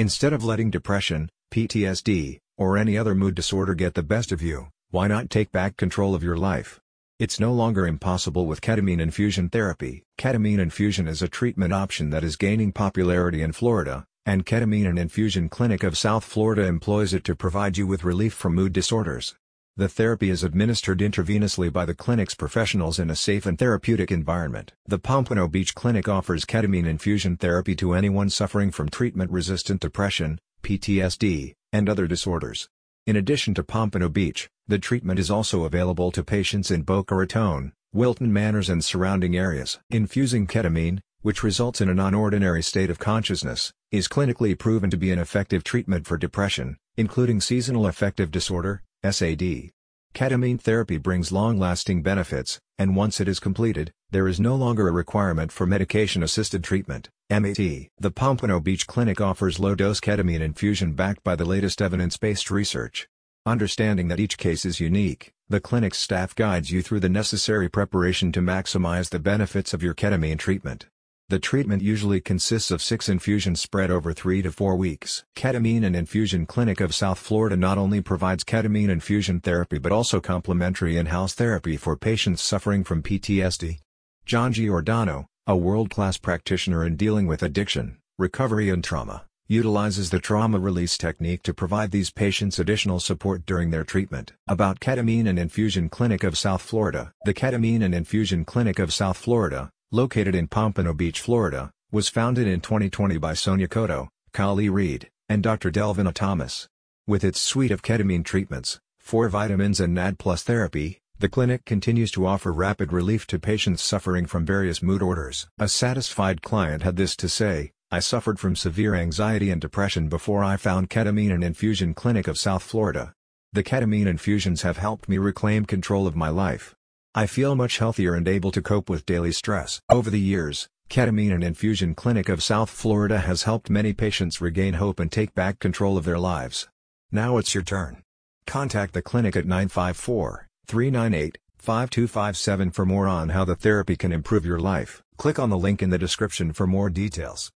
Instead of letting depression, PTSD, or any other mood disorder get the best of you, why not take back control of your life? It's no longer impossible with ketamine infusion therapy. Ketamine infusion is a treatment option that is gaining popularity in Florida, and Ketamine and Infusion Clinic of South Florida employs it to provide you with relief from mood disorders. The therapy is administered intravenously by the clinic's professionals in a safe and therapeutic environment. The Pompano Beach Clinic offers ketamine infusion therapy to anyone suffering from treatment-resistant depression, PTSD, and other disorders. In addition to Pompano Beach, the treatment is also available to patients in Boca Raton, Wilton Manors and surrounding areas. Infusing ketamine, which results in a non-ordinary state of consciousness, is clinically proven to be an effective treatment for depression, including seasonal affective disorder, SAD. Ketamine therapy brings long-lasting benefits, and once it is completed, there is no longer a requirement for medication-assisted treatment, MAT. The Pompano Beach Clinic offers low-dose ketamine infusion backed by the latest evidence-based research. Understanding that each case is unique, the clinic's staff guides you through the necessary preparation to maximize the benefits of your ketamine treatment. The treatment usually consists of six infusions spread over three to four weeks. Ketamine and Infusion Clinic of South Florida not only provides ketamine infusion therapy but also complementary in-house therapy for patients suffering from PTSD. John Giordano, a world-class practitioner in dealing with addiction, recovery and trauma, utilizes the trauma release technique to provide these patients additional support during their treatment. About Ketamine and Infusion Clinic of South Florida The Ketamine and Infusion Clinic of South Florida, located in Pompano Beach, Florida, was founded in 2020 by Sonia Cotto, Kali Reed, and Dr. Delvina Thomas. With its suite of ketamine treatments, four vitamins and NAD plus therapy, the clinic continues to offer rapid relief to patients suffering from various mood orders. A satisfied client had this to say, I suffered from severe anxiety and depression before I found Ketamine and Infusion Clinic of South Florida. The ketamine infusions have helped me reclaim control of my life. I feel much healthier and able to cope with daily stress. Over the years, Ketamine and Infusion Clinic of South Florida has helped many patients regain hope and take back control of their lives. Now it's your turn. Contact the clinic at 954-398-5257 for more on how the therapy can improve your life. Click on the link in the description for more details.